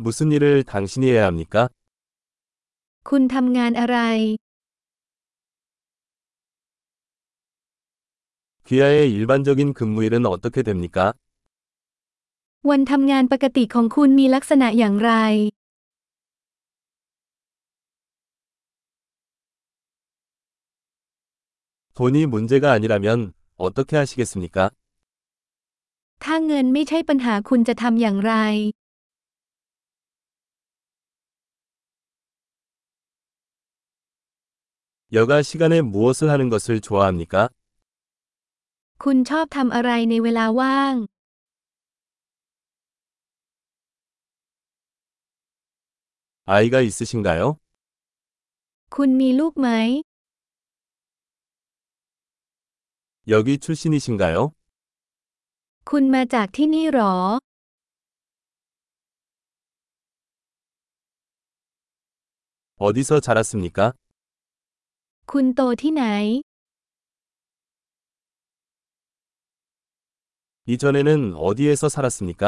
무슨 일을 당신이 해야 합니까? คุณทำงานอะไร 귀하의 일반적인 근무일은 어떻게 됩니까? วันทำงานปกติของคุณมีลักษณะอย่างไร 돈이 문제가 아니라면 어떻게 하시겠습니까? ถ้าเงินไม่ใช่ปัญหาคุณจะทำอย่างไร 여가 시간에 무엇을 하는 것을 좋아합니까? คุณชอบทำอะไรในเวลาว่าง 아이가 있으신가요? คุณมีลูกไหม 여기 출신이신가요? คุณมาจากที่นี่หรอ 어디서 자랐습니까? คุณโตที่ไหน 이전에는 어디에서 살았습니까?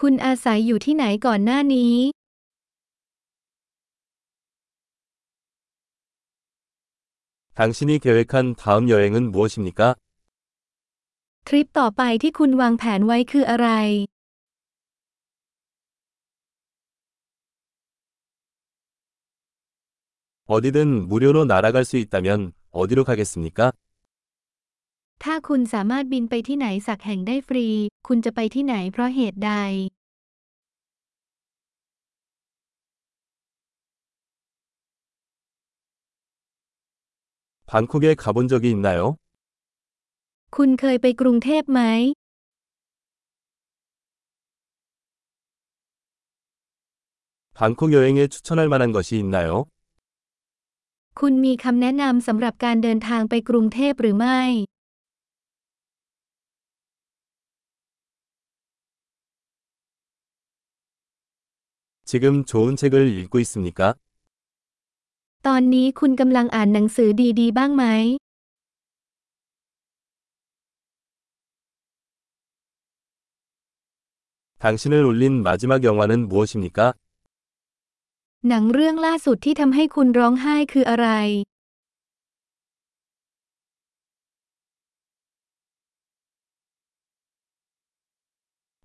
คุณอาศัยอยู่ที่ไหนก่อนหน้านี้ 당신이 계획한 다음 여행은 무엇입니까? ทริปต่อไปที่คุณวางแผนไว้คืออะไร 어디든 무료로 날아갈 수 있다면 어디로 가겠습니까? ถ้าคุณสามารถบินไปที่ไหนสักแห่งได้ฟรี คุณจะไปที่ไหนเพราะเหตุใด 방콕에 가본 적이 있나요? คุณเคยไปกรุงเทพไหม 방콕 여행에 추천할 만한 것이 있나요? คุณมีคำแนะนำสำหรับการเดินทางไปกรุงเทพหรือไม่ 지금 좋은 책을 읽고 있습니까? ตอนนี้คุณกำลังอ่านหนังสือดีๆ บ้างไหม 당신을 울린 마지막 영화는 무엇입니까? หนังเรื่องล่าสุดที่ทำให้คุณร้องไห้คืออะไร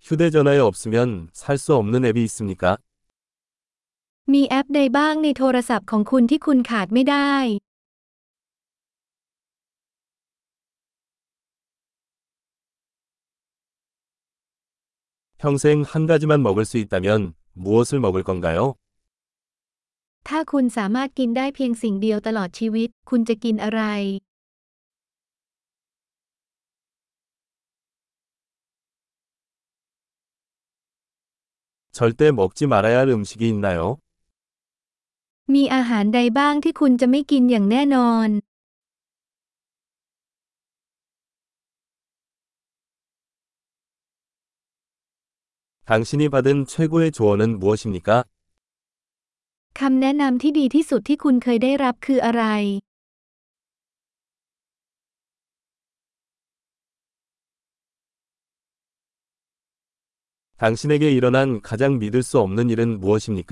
휴대전화에 없으면 살 수 없는 앱이 있습니까? มีแอปใดบ้างในโทรศัพท์ของคุณที่คุณขาดไม่ได้ 평생 한 가지만 먹을 수 있다면 무엇을 먹을 건가요? ถ้าคุณสามารถกินได้เพียงสิ่งเดียวตลอดชีวิต คุณจะกินอะไร 절대 먹지 말아야 할 음식이 있나요? มีอาหารใดบ้างที่คุณจะไม่กินอย่างแน่นอน 당신이 받은 최고의 조언은 무엇입니까? คำแนะนำที่ดีที่สุดที่คุณเคยได้รับคืออะไร 당신에게 일어난 가장 믿을 수 없는 일은 무엇입니까?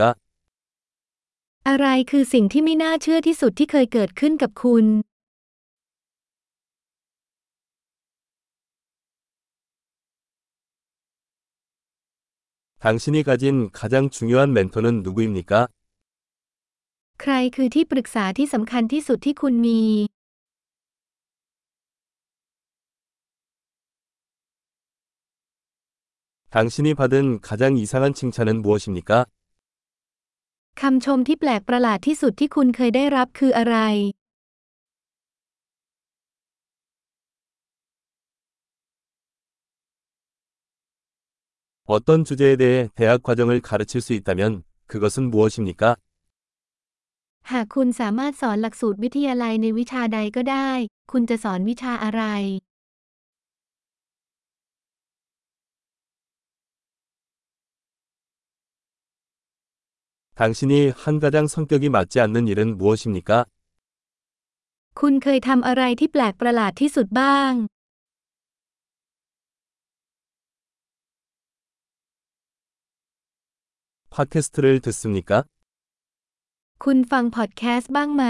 อะไรคือสิ่งที่ไม่น่าเชื่อที่สุดที่เคยเกิดขึ้นกับคุณ 당신이 가진 가장 중요한 멘토는 누구입니까? ใครคือที่ปรึกษาที่สำคัญที่สุดที่คุณมี 당신이 받은 가장 이상한 칭찬은 무엇입니까? คำชมที่แปลกประหลาดที่สุดที่คุณเคยได้รับคืออะไร 어떤 주제에 대해 대학 과정을 가르칠 수 있다면 그것은 무엇입니까? หากคุณสามารถสอนหลักสูตรวิทยาลัยในวิชาใดก็ได้ คุณจะสอนวิชาอะไร 당신이 한 가장 성격이 맞지 않는 일은 무엇입니까? คุณเคยทำอะไรที่แปลกประหลาดที่สุดบ้าง 팟캐스트를 듣습니까? คุณฟังพอดแคสต์บ้างไหม